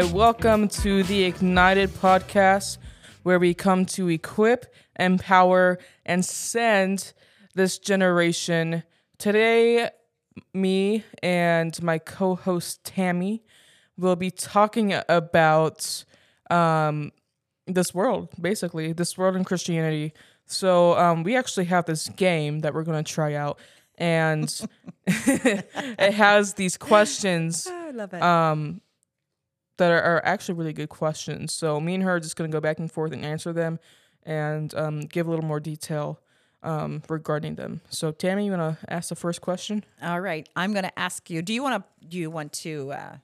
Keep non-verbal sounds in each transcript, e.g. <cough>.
Hi, welcome to the Ignited podcast, where we come to equip, empower, and send this generation. Today, me and my co host Tammy will be talking about um, this world, basically, this world in Christianity. So, um, we actually have this game that we're going to try out, and <laughs> it has these questions <laughs> I love it. um, that are, are actually really good questions. So me and her are just going to go back and forth and answer them and um, give a little more detail um, regarding them. So Tammy, you want to ask the first question? All right, I'm going to ask you. Do you want to? Do you want to uh,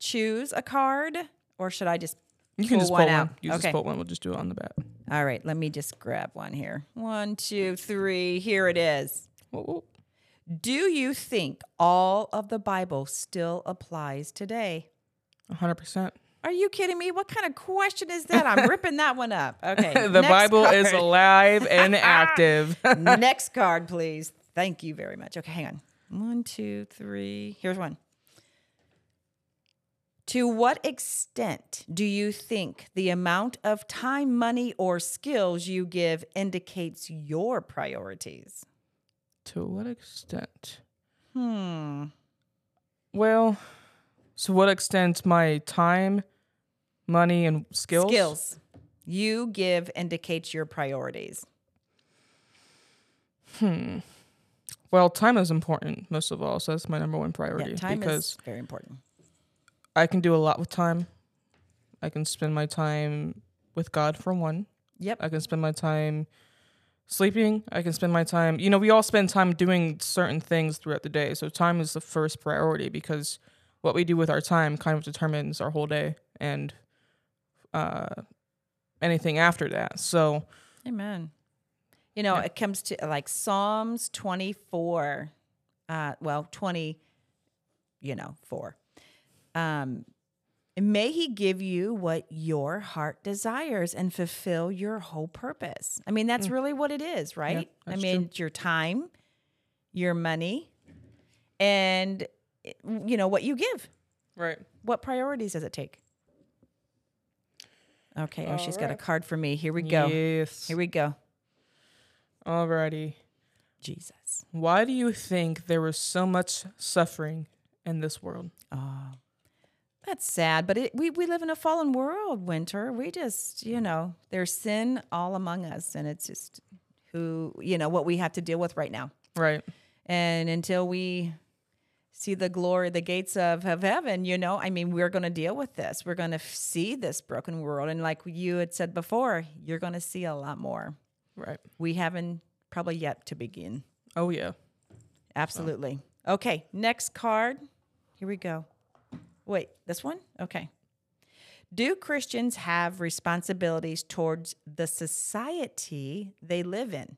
choose a card, or should I just? You can pull just one pull out? one. You Okay. just pull one. We'll just do it on the bat. All right, let me just grab one here. One, two, three. Here it is. Whoa, whoa. Do you think all of the Bible still applies today? 100%. Are you kidding me? What kind of question is that? I'm <laughs> ripping that one up. Okay. <laughs> the Bible is alive and <laughs> active. Next card, please. Thank you very much. Okay, hang on. One, two, three. Here's one. To what extent do you think the amount of time, money, or skills you give indicates your priorities? to what extent? Hmm. Well, to what extent my time, money, and skills? Skills you give indicates your priorities. Hmm. Well, time is important most of all, so that's my number one priority. Yeah, time because is very important. I can do a lot with time. I can spend my time with God for one. Yep. I can spend my time sleeping. I can spend my time. You know, we all spend time doing certain things throughout the day. So time is the first priority because what we do with our time kind of determines our whole day and uh anything after that. So, Amen. You know, Yeah. it comes to like Psalms 24, uh, well, 20, you know, four. Um, may he give you what your heart desires and fulfill your whole purpose. I mean, that's really what it is, right? I Mm. mean, it's your time, your money, and, you know, what you give. right. What priorities does it take? Okay. Oh, she's got a card for me. Here we go. Yes. Here we go. Alrighty. Jesus. Why do you think there was so much suffering in this world? Oh, that's sad. But it, we we live in a fallen world, Wynter. We just, you know, there's sin all among us, and it's just who, you know, what we have to deal with right now. Right. And until we see the glory, the gates of, of heaven, you know, I mean, we're going to deal with this. We're going to see this broken world, and like you had said before, you're going to see a lot more. Right. We haven't probably yet to begin. Oh yeah. Absolutely. Okay, next card. Here we go. Wait, this one? Okay. Do Christians have responsibilities towards the society they live in?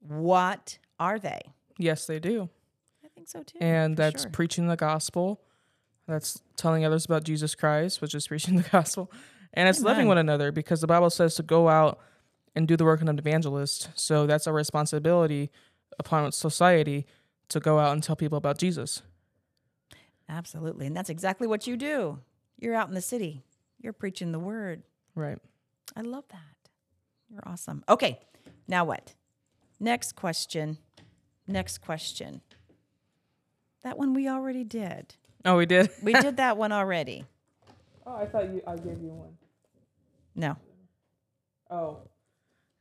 What are they? Yes, they do. Think so too. and that's sure. preaching the gospel. That's telling others about Jesus Christ, which is <laughs> preaching the gospel, and it's loving one another because the Bible says to go out and do the work of an evangelist. So that's our responsibility upon society to go out and tell people about Jesus. Absolutely. And that's exactly what you do. You're out in the city, you're preaching the word. Right. I love that. You're awesome. Okay, now what? Next question. Next question. That one we already did. Oh, we did. We did that one already. <laughs> oh, I thought you. I gave you one. No. Oh,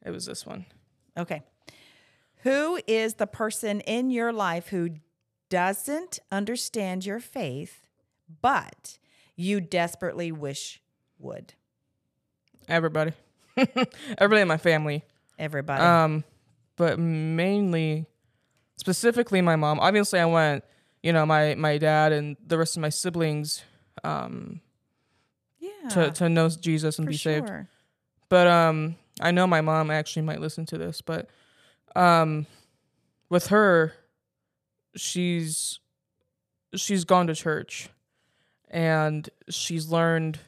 it was this one. Okay. Who is the person in your life who doesn't understand your faith, but you desperately wish would? Everybody. <laughs> Everybody in my family. Everybody. Um, but mainly, specifically my mom. Obviously, I want you know my my dad and the rest of my siblings um yeah. to to know Jesus and be saved. But um, I know my mom actually might listen to this, but um, with her, she's she's gone to church, and she's learned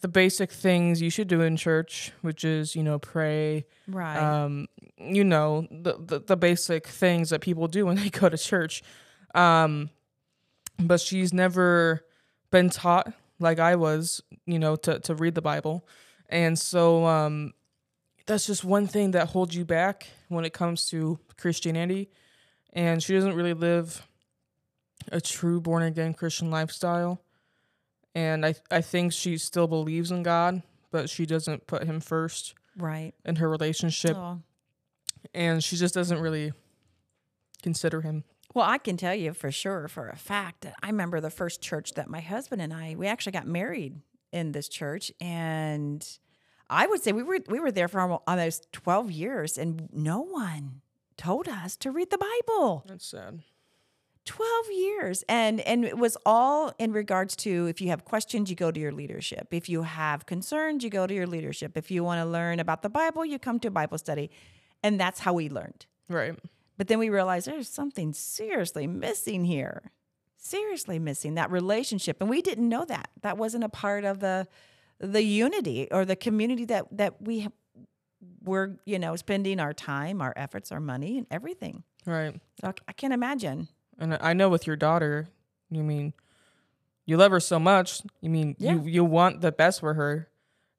the basic things you should do in church, which is you know pray, Right. um, you know the, the the basic things that people do when they <laughs> go to church. Um, but she's never been taught like I was, you know, to to read the Bible. And so um that's just one thing that holds you back when it comes to Christianity. And she doesn't really live a true born again Christian lifestyle. And I I think she still believes in God, but she doesn't put him first Right. in her relationship Oh. and she just doesn't really consider him. Well, I can tell you for sure, for a fact, I remember the first church that my husband and I we actually got married in this church, and I would say we were we were there for almost twelve years, and no one told us to read the Bible. That's sad. 12 years and and it was all in regards to if you have questions you go to your leadership if you have concerns you go to your leadership if you want to learn about the bible you come to a bible study and that's how we learned Right. But then we realized there's something seriously missing here seriously missing that relationship and we didn't know that that wasn't a part of the the unity or the community that that we were you know spending our time our efforts our money and everything Right. so I, I can't imagine And I know with your daughter, you mean you love her so much. You mean Yeah. you you want the best for her,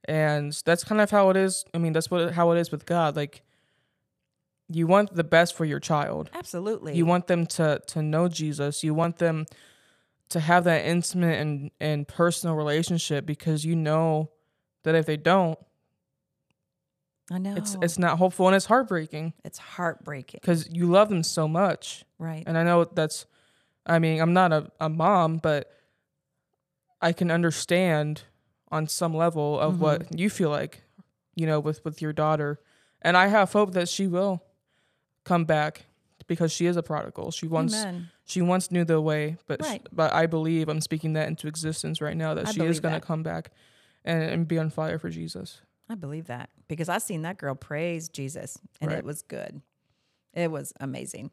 and that's kind of how it is. I mean, that's what how it is with God. Like you want the best for your child. absolutely You want them to to know Jesus. You want them to have that intimate and and personal relationship because you know that if they don't, I know. it's it's not hopeful and it's heartbreaking it's heartbreaking. because you love them so much. Right. And I know that's, I mean, I'm not a, a mom, but I can understand on some level of what mm-hmm. you feel like, you know, with, with your daughter. And I have hope that she will come back because she is a prodigal. She once Amen. she once knew the way, but Right. but I believe I'm speaking that into existence right now that I she is going to come back and, and be on fire for Jesus. I believe that because I seen that girl praise Jesus and Right. it was good. It was amazing.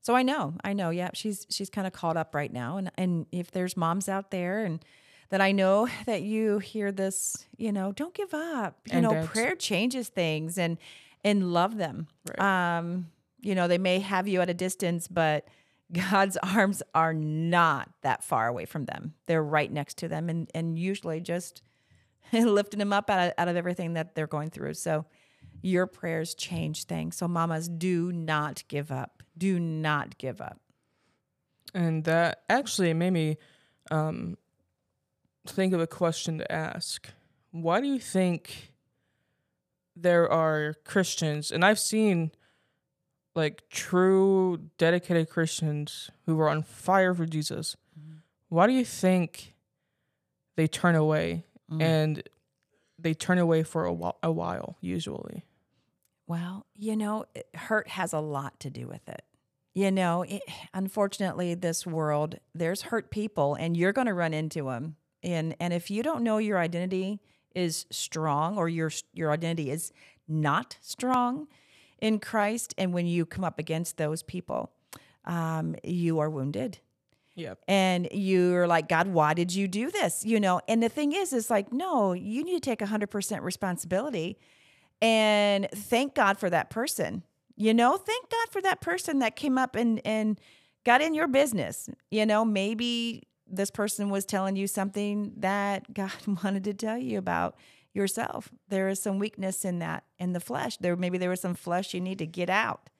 So I know, I know. Yeah, she's she's kind of caught up right now, and and if there's moms out there and that I know <laughs> that you hear this, you know, don't give up. You And know, prayer changes things, and and love them. Right. Um, you know, they may have you at a distance, but <laughs> God's arms are not that far away from them. They're right next to them, and and usually just <laughs> lifting them up out of, out of everything that they're going through. So your prayers change things. So mamas, do not give up. Do not give up. And that actually made me um, think of a question to ask. Why do you think there are Christians, and I've seen like true dedicated Christians who are on fire for Jesus? Mm-hmm. Why do you think they turn away mm. and they turn away for a, whi- a while, usually? Well, you know, it- hurt has a lot to do with it. You know, it, unfortunately, this world, there's hurt people and you're going to run into them. And, and if you don't know your identity is strong or your, your identity is not strong in Christ, and when you come up against those people, um, you are wounded. Yep. and you're like god why did you do this? You know and the thing is it's like no you need to take 100% responsibility and thank god for that person. You know thank god for that person that came up and and got in your business. You know maybe this person was telling you something that god <laughs> wanted to tell you about yourself. There is some weakness in that in the flesh. There maybe there was some flesh you need to get out.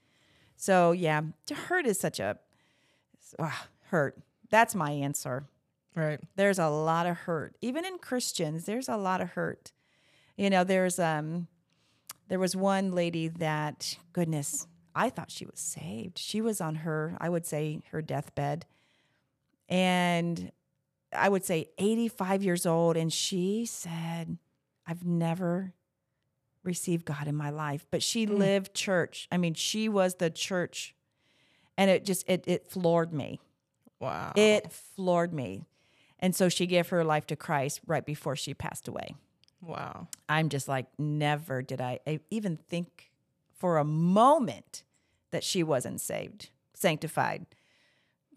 So yeah hurt is such a ah, hurt. That's my answer. Right. there's a lot of hurt. Even in christians there's a lot of hurt. You know there's um there was one lady that goodness i thought she was saved. She was on her i would say her deathbed and i would say 85 years old and she said i've never received god in my life but she mm. lived church i mean she was the church and it just it, it floored me Wow. it floored me. And so she gave her life to Christ right before she passed away. wow. I'm just like, never did I I even think for a moment that she wasn't saved, sanctified,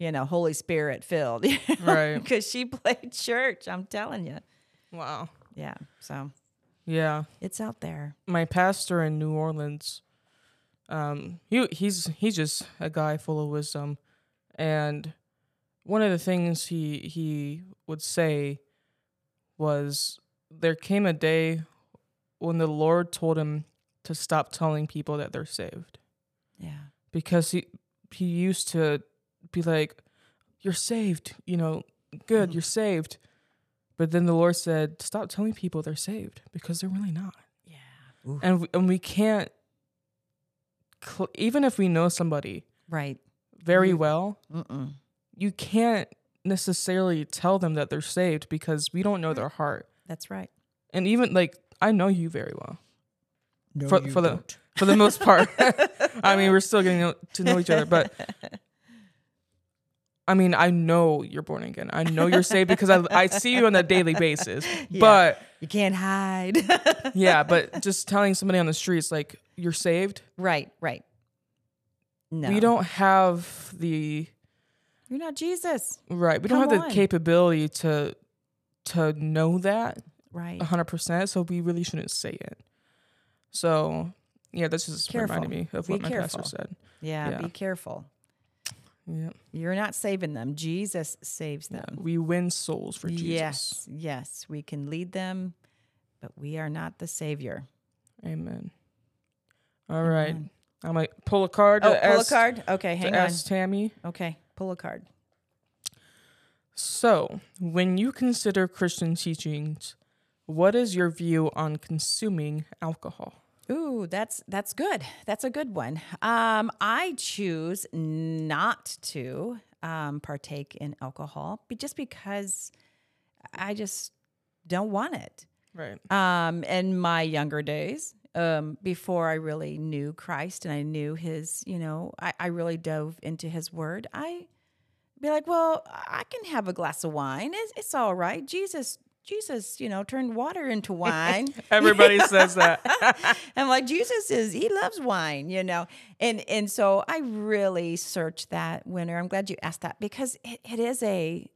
you know, Holy Spirit filled. <laughs> Right. Because she played church. I'm telling you. Wow. Yeah. So Yeah. it's out there. my pastor in New Orleans, um, he he's he's just a guy full of wisdom, and one of the things he he would say was there came a day when the Lord told him to stop telling people that they're saved Yeah. because he he used to be like you're saved, you know, good, Mhm. you're saved. But then the Lord said, stop telling people they're saved because they're really not. Yeah. And we, and we can't cl- even if we know somebody Right. very You- well, Mm-mm. you can't necessarily tell them that they're saved because we don't know their heart. That's right. And even like I know you very well No, For- for the- for the most part. <laughs> <laughs> I mean, we're still getting to- to know each other, but <laughs> I mean, I know you're born again. I know you're saved because I, I see you on a daily basis. <laughs> Yeah. But you can't hide. <laughs> yeah, but just telling somebody on the streets like you're saved, right. Right. No. we don't have the You're not Jesus. right. We don't Come have the capability to to know that Right. hundred percent. So we really shouldn't say it. So yeah, this just Careful. reminded me of Be what my careful. pastor said. Yeah, Yeah. Be careful. Yeah, You're not saving them. Jesus saves them. we win souls for Jesus. Yes. Yes. We can lead them, but we are not the savior. Amen. All right, Amen. I might pull a card. Oh, to pull a card. Okay, hang on. ask Tammy. Okay, pull a card. So, when you consider Christian teachings, what is your view on consuming alcohol? Ooh, that's that's good. That's a good one. Um, I choose not to um, partake in alcohol, be- just because I just don't want it. Right. Um, in my younger days, um, before I really knew Christ and I knew His, you know, I, I really dove into His Word. I be like, well, I can have a glass of wine. It's, it's all right. Jesus, Jesus, you know, turned water into <laughs> wine. Everybody says that. <laughs> I'm like, Jesus is he loves wine, you know. And and so I really searched that Wynter. I'm glad you asked that because it, it is a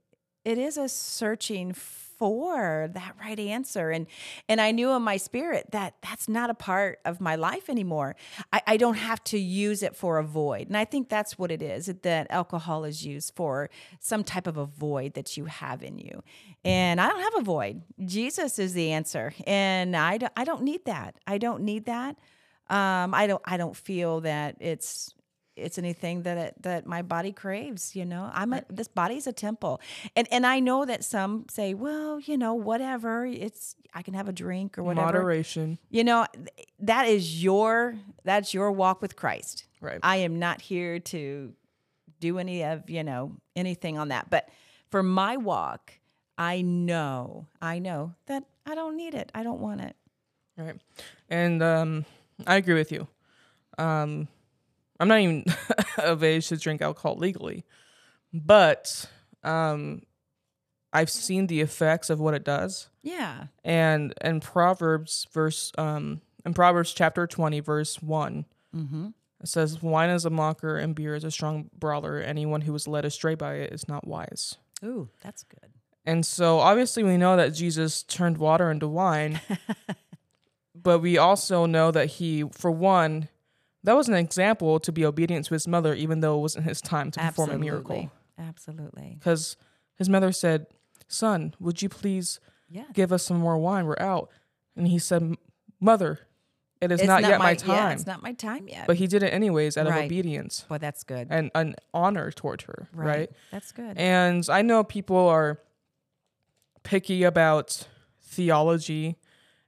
it is a searching for that right answer. And and I knew in my spirit that that's not a part of my life anymore. I, I don't have to use it for a void. And I think that's what it is, that alcohol is used for some type of a void that you have in you. And I don't have a void. Jesus is the answer. And I don't, I don't need that. I don't need that. Um, I don't I don't feel that it's it's anything that it, that my body craves. You know, I'm a, this body's a temple, and and I know that some say, well, you know, whatever. It's I can have a drink or whatever. Moderation. You know, th- that is your that's your walk with Christ. Right. I am not here to do any of, you know, anything on that. But for my walk, I know, I know that I don't need it. I don't want it. Right. And um, I agree with you. Um, I'm not even <laughs> of age to drink alcohol legally, but um, I've seen the effects of what it does. Yeah. And in Proverbs verse um, in Proverbs chapter 20 verse 1, Mm-hmm. it says wine is a mocker and beer is a strong brawler. Anyone who is led astray by it is not wise. Ooh, that's good. And so obviously we know that Jesus turned water into wine, <laughs> but we also know that he, for one, that was an example to be obedient to his mother, even though it wasn't his time to perform a miracle. Absolutely. Because his mother said, Son, would you please Yeah. give us some more wine? We're out. And he said, Mother, it is It's not, yet my, Yeah, time. it's not my time yet. but he did it anyways out Right. of obedience Well, that's good. and an honor toward her, right? That's good. And I know people are picky about theology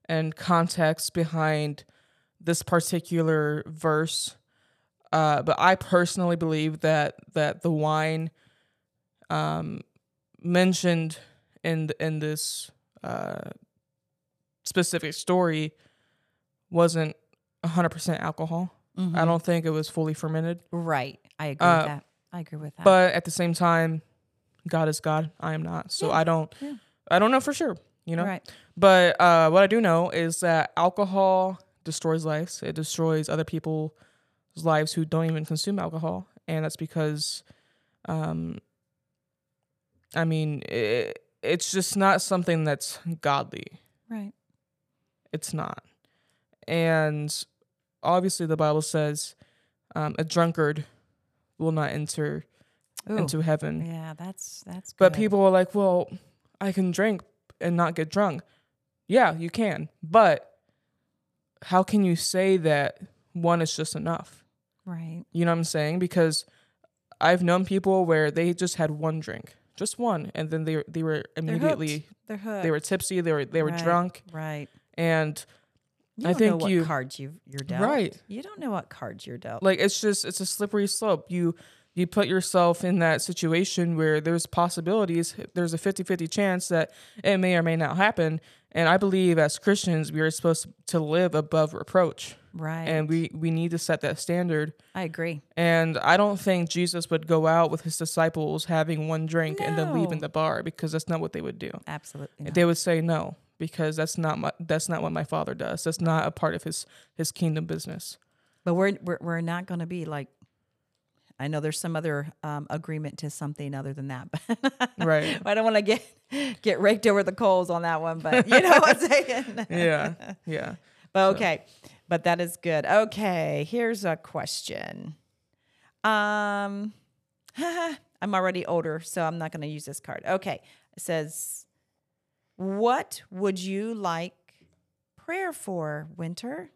and context behind this particular verse. Uh, but I personally believe that that the wine um, mentioned in in this uh, specific story wasn't 100% alcohol. Mhm. I don't think it was fully fermented. Right. I agree Uh, with that. I agree with that. but at the same time god is god i am not so Yeah, i don't yeah. i don't know for sure you know right. but uh what i do know is that alcohol destroys lives it destroys other people's lives who don't even consume alcohol and that's because um i mean it, it's just not something that's godly Right. it's not and obviously the bible says um, a drunkard will not enter Ooh. into heaven Yeah, that's that's But good. people are like, well, I can drink and not get drunk. Yeah, you can. But how can you say that one is just enough? Right. You know what I'm saying? Because I've known people where they just had one drink, just one, and then they they were They're immediately hooked. They're hooked. they were tipsy, they were they were Right. drunk, right. and You I think know what you- cards you you're dealt. Right. You don't know what cards you're dealt. like it's just it's a slippery slope. You you put yourself in that situation where there's possibilities, there's a 50-50 chance that it may or may not happen. And I believe as Christians, we are supposed to live above reproach. right. And we we need to set that standard. I agree. And I don't think Jesus would go out with his disciples having one drink and then leaving the bar because that's not what they would do. Absolutely. not. They would say no because that's not my, that's not what my father does. That's not a part of his his kingdom business. But we're we're, we're not going to be like. I know there's some other um, agreement to something other than that, <laughs> but Right. I don't want to get get raked over the coals on that one. But you know what I'm saying. <laughs> Yeah. Yeah. <laughs> But okay, but that is good. Okay, here's a question. Um, I'm already older, so I'm not going to use this card. Okay, it says, "What would you like prayer for, Wynter?"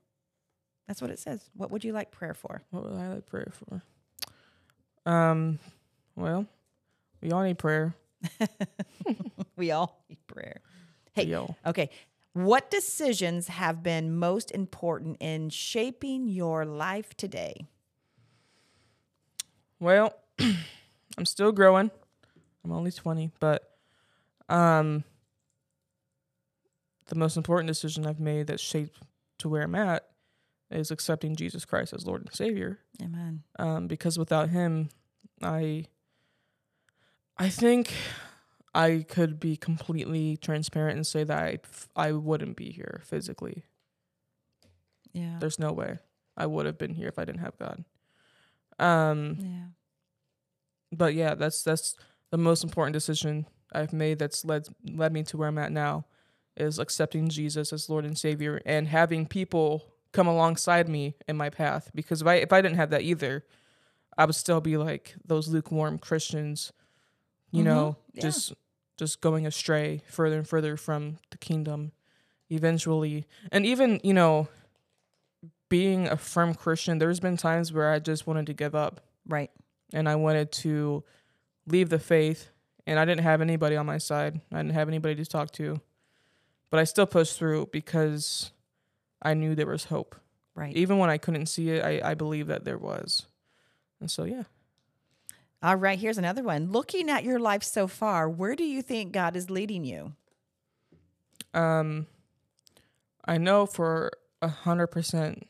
That's what it says. What would you like prayer for? What would I like prayer for? Um, well, we all need prayer. <laughs> We all need prayer. Hey, Yo. okay. What decisions have been most important in shaping your life today? Well, <clears throat> I'm still growing. I'm only 20, but um, the most important decision I've made that shaped to where I'm at is accepting Jesus Christ as Lord and Savior. Amen. Um, because without Him, I, I think I could be completely transparent and say that I, I wouldn't be here physically. Yeah. There's no way I would have been here if I didn't have God. Um, yeah. but yeah, that's that's the most important decision I've made that's led led me to where I'm at now is accepting Jesus as Lord and Savior and having people come alongside me in my path because if I if I didn't have that either, I would still be like those lukewarm Christians, you Mhm. know, Yeah. just just going astray further and further from the kingdom eventually. And even, you know, being a firm Christian, there's been times where I just wanted to give up Right. and I wanted to leave the faith and I didn't have anybody on my side. I didn't have anybody to talk to. But I still pushed through because I knew there was hope. Right. Even when I couldn't see it, I, I believe that there was. And so yeah. All right, here's another one. Looking at your life so far, where do you think God is leading you? Um I know for a hundred percent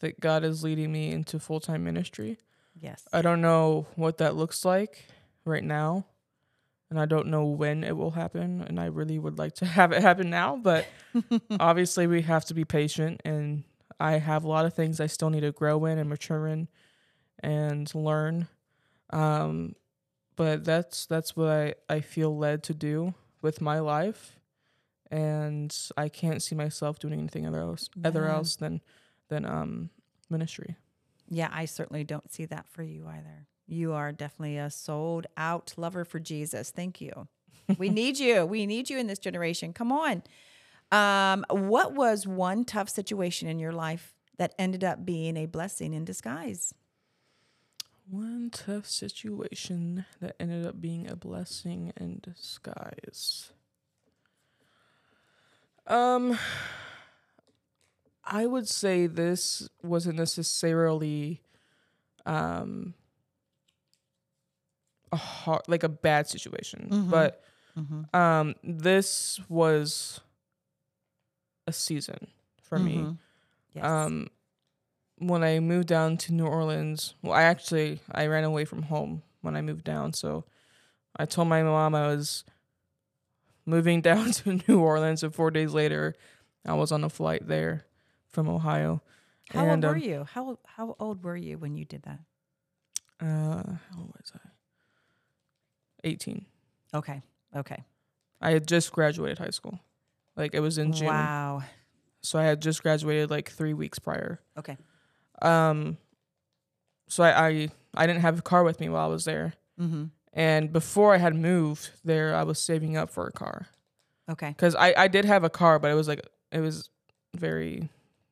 that God is leading me into full time ministry. Yes. I don't know what that looks like right now. And I don't know when it will happen. And I really would like to <laughs> have it happen now. But <laughs> obviously, we have to be patient. And I have a lot of things I still need to grow in and mature in and learn. Um, but that's that's what I, I feel led to do with my life. And I can't see myself doing anything other else, other else than than um ministry. yeah, I certainly don't see that for you either. You are definitely a sold out lover for Jesus. Thank you. We <laughs> need you. We need you in this generation. Come on. Um, what was one tough situation in your life that ended up being a blessing in disguise? One tough situation that ended up being a blessing in disguise. Um I would say this wasn't necessarily um a hard, like a bad situation, Mhm. but Mm-hmm. um this was a season for me. Mm-hmm. Yes. Um, when I moved down to New Orleans, well, I actually I ran away from home when I moved down. So I told my mom I was moving <laughs> down to New Orleans, and four days later, I was on a flight there from Ohio. how and, old were um, you? How how old were you when you did that? Uh, how old was I? Eighteen. Okay. Okay. I had just graduated high school. Like it was in June, Wow. so I had just graduated like three weeks prior. Okay. Um, so I, I I didn't have a car with me while I was there. Mm-hmm. And before I had moved there, I was saving up for a car Okay. because I, I did have a car, but it was like it was very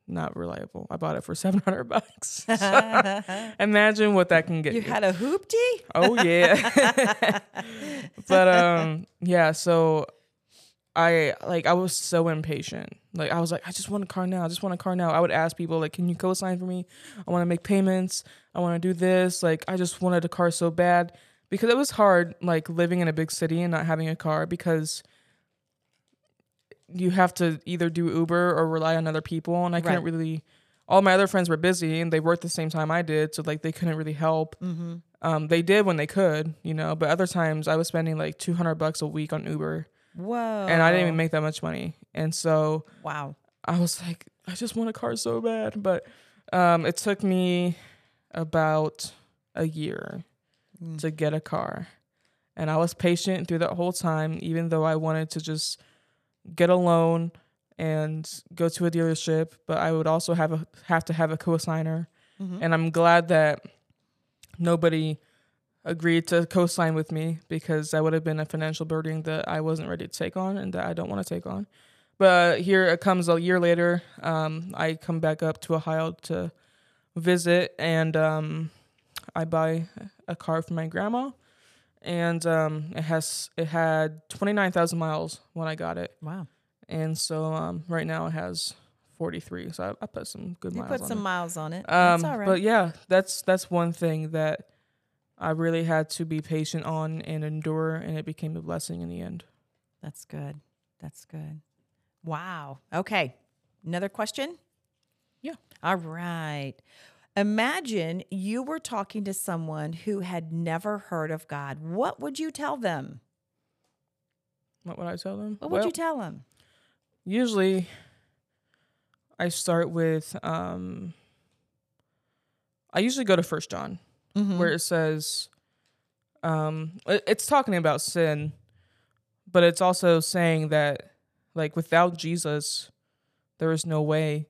not reliable. I bought it for <laughs> seven hundred bucks. <laughs> Imagine what that can get You you. had a hoopty? oh yeah, <laughs> but um yeah. So I like I was so impatient. Like I was like, I just want a car now. I just want a car now. I would ask people like, can you co-sign for me? I want to make payments. I want to do this. Like I just wanted a car so bad because it was hard like living in a big city and not having a car because you have to either do Uber or rely on other people and I couldn't Right. really all my other friends were busy and they worked the same time I did so like they couldn't really help. Mm-hmm. Um they did when they could, you know, but other times I was spending like 200 bucks a week on Uber Whoa. and I didn't even make that much money. And so Wow. I was like, I just want a car so bad. But um, it took me about a year Mm. to get a car. And I was patient through that whole time, even though I wanted to just get a loan and go to a dealership. But I would also have a have to have a co-signer. Mhm. And I'm glad that nobody agreed to co-sign with me because that would have been a financial burden that I wasn't ready to take on and that I don't want to take on. But here it comes a year later. Um, I come back up to Ohio to visit, and um, I buy a car for my grandma, and um, it has it had twenty nine thousand miles when I got it, Wow. and so um, right now it has forty three. So I, I put some good miles. You miles put on some it. miles on it. Um, That's all right. But yeah, that's that's one thing that I really had to be patient on and endure, and it became a blessing in the end. That's good. That's good. Wow. Okay. Another question? Yeah. All right. Imagine you were talking to someone who had never heard of God. What would you tell them? What would I tell them? What would you tell them? usually I start with um I usually go to First John Mm-hmm. where it says um it's talking about sin, but it's also saying that like without Jesus there is no way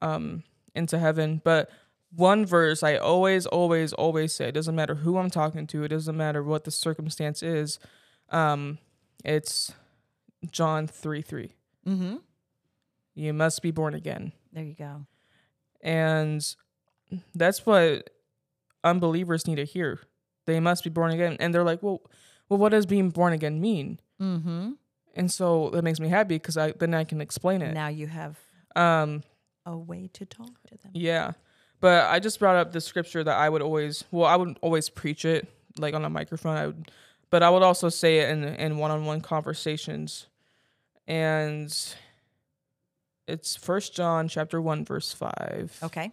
um into heaven. But one verse I always, always, always say, it doesn't matter who I'm talking to, it doesn't matter what the circumstance is. Um, it's John 3 3. Mm-hmm. You must be born again. There you go. And that's what unbelievers need to hear. They must be born again. And they're like, well, well, what does being born again mean? Mm-hmm. And so that makes me happy because I then I can explain it. Now you have Um, a way to talk to them. yeah. But I just brought up the scripture that I would always well, I would always preach it like on a microphone. I would but I would also say it in in one on one conversations. And it's first John chapter one, verse five. Okay.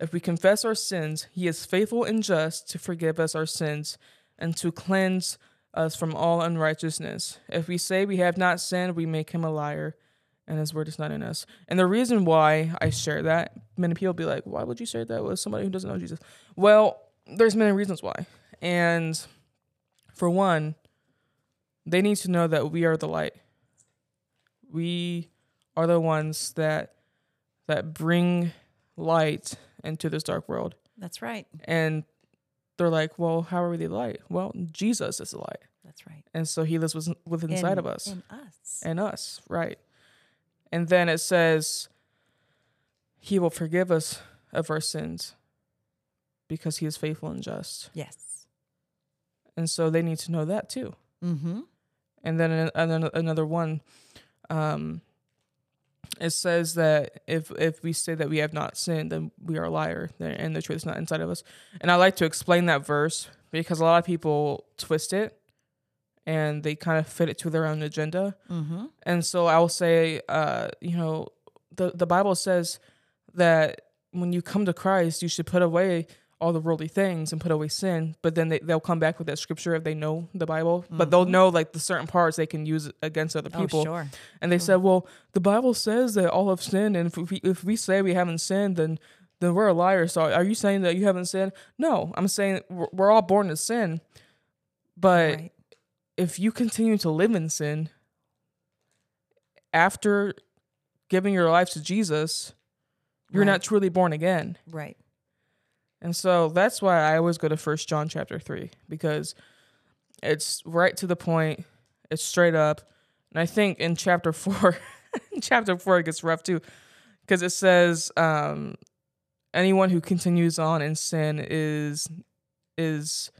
If we confess our sins, he is faithful and just to forgive us our sins and to cleanse us from all unrighteousness. If we say we have not sinned, we make him a liar, and his word is not in us. And the reason why I share that, many people be like, why would you share that with somebody who doesn't know Jesus? Well, there's many reasons why. And for one, they need to know that we are the light. We are the ones that that bring light into this dark world. That's right. And they're like, well, how are we the light? Well, Jesus is the light. That's right. And so he lives within, within inside In- of us In us. and us, right? And then it says, he will forgive us of our sins because he is faithful and just. yes. And so they need to know that too. Mm-hmm. And then an- an- another one, um, it says that if if we say that we have not sinned, then we are a liar, and the truth is not inside of us. And I like to explain that verse because a lot of people twist it, and they kind of fit it to their own agenda. Mm-hmm. And so I will say, uh, you know, the the Bible says that when you come to Christ, you should put away all the worldly things and put away sin, but then they, they'll come back with that scripture if they know the Bible, but they'll mm-hmm. know like the certain parts they can use against other oh, people. Oh, sure. And they said, well, the Bible says that all have sinned, and if we, if we say we haven't sinned, then then we're a liar. So are you saying that you haven't sinned? No, I'm saying we're, we're all born to sin, but Right. if you continue to live in sin after giving your life to Jesus, you're Right. not truly born again. Right. And so that's why I always go to First John chapter three because it's right to the point, it's straight up. And I think in chapter four, <laughs> chapter four it gets rough too, because it says, um, anyone who continues on in sin is is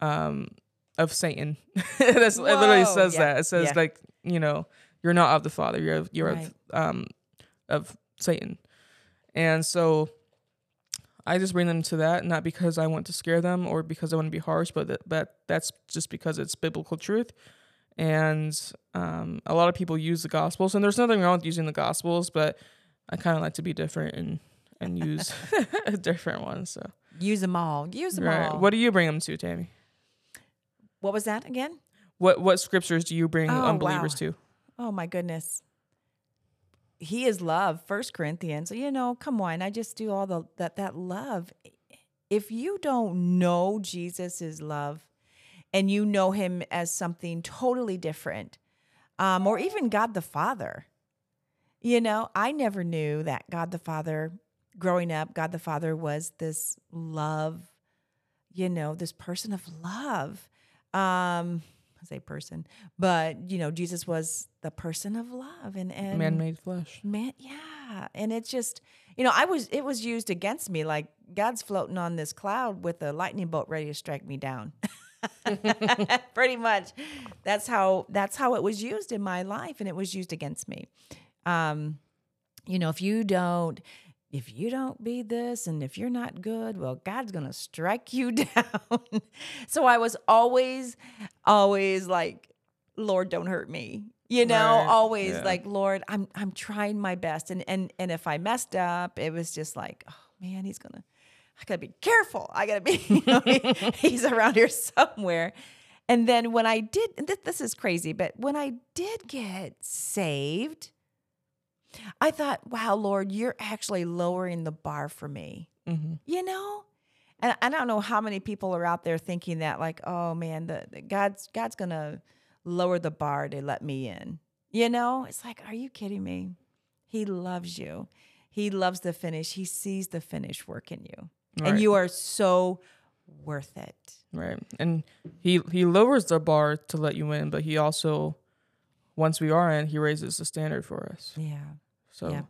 um of Satan. <laughs> That's it literally says yeah, that. It says yeah. like, you know, you're not of the Father, you're of, you're Right. of um of Satan. And so I just bring them to that, not because I want to scare them or because I want to be harsh, but that, that that's just because it's biblical truth. And um, a lot of people use the Gospels, and there's nothing wrong with using the Gospels, but I kind of like to be different and and use a <laughs> <laughs> different one. So, Use them all. Use them right. all. What do you bring them to, Tammy? what was that again? What what scriptures do you bring Oh, unbelievers wow. to? Oh my goodness. He is love, First Corinthians. You know, come on. I just do all the that that love. If you don't know Jesus is love and you know him as something totally different, um, or even God the Father, you know, I never knew that God the Father, growing up, God the Father was this love, you know, this person of love. Um, say person, but you know, Jesus was the person of love and and Man-made flesh. man, yeah. And it's just, you know, I was it was used against me like God's floating on this cloud with a lightning bolt ready to strike me down. <laughs> Pretty much. That's how that's how it was used in my life and it was used against me. Um you know, if you don't if you don't be this and if you're not good, well, God's going to strike you <laughs> down. so I was always always like Lord, don't hurt me. You know, Right. always Yeah. like Lord, I'm I'm trying my best and and and if I messed up, it was just like, oh man, he's to I got to be careful. I got to be <laughs> you know, he- <laughs> he's around here somewhere. And then when I did this is crazy, but when I did get saved, I thought, wow, Lord, you're actually lowering the bar for me. hmm You know? And I don't know how many people are out there thinking that, like, oh man, the, the God's God's gonna lower the bar to let me in. You know? It's like, are you kidding me? He loves you. He loves the finish. He sees the finish work in you. Right. And you are so worth it. Right. And he he lowers the bar to let you in, but he also once we are in, he raises the standard for us. Yeah. So Yeah.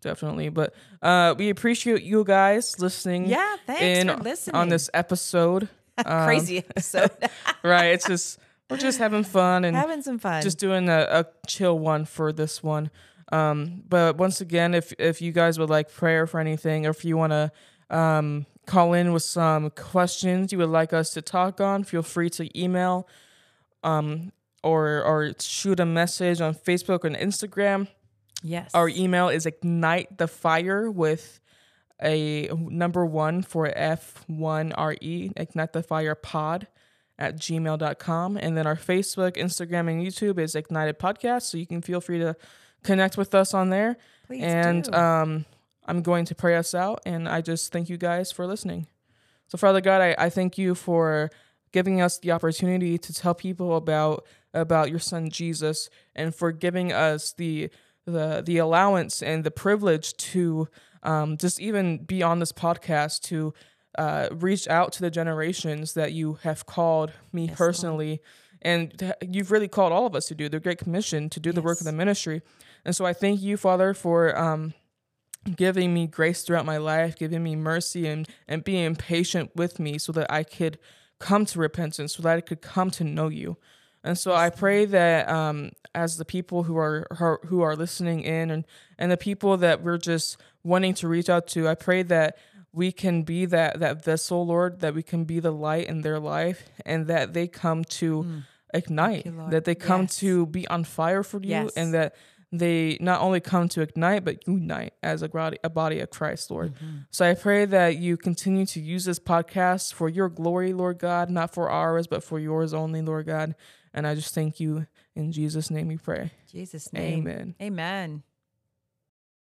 definitely. But uh we appreciate you guys listening Yeah. Thanks in for listening. on this episode. <laughs> Um, crazy episode. <laughs> right. It's just we're just having fun and Having some fun. just doing a, a chill one for this one. Um, but once again, if if you guys would like prayer for anything, or if you want to um, call in with some questions you would like us to talk on, feel free to email um, or or shoot a message on Facebook and Instagram. yes. Our email is ignite the fire with a number one for F1RE, ignite the fire pod at gmail.com. And then our Facebook, Instagram, and YouTube is Ignited Podcast. So you can feel free to connect with us on there. Please and do. um, I'm going to pray us out. And I just thank you guys for listening. So, Father God, I, I thank you for giving us the opportunity to tell people about about your son Jesus and for giving us the the the allowance and the privilege to um, just even be on this podcast to uh, reach out to the generations that you have called me Yes, personally. And you've really called all of us to do the great commission to do the work of the ministry. And so i thank you father for um, giving me grace throughout my life, giving me mercy and, and being patient with me so that I could come to repentance, so that I could come to know you. And so I pray that um, as the people who are who are listening in and and the people that we're just wanting to reach out to, I pray that we can be that that vessel, Lord, that we can be the light in their life, and that they come to mm. ignite, you, that they come yes. to be on fire for you, yes. and that they not only come to ignite but unite as a body, a body of Christ, Lord. Mm-hmm. So I pray that you continue to use this podcast for your glory, Lord God, not for ours, but for yours only, Lord God. And I just thank you in Jesus' name we pray. Jesus' name. Amen. Amen.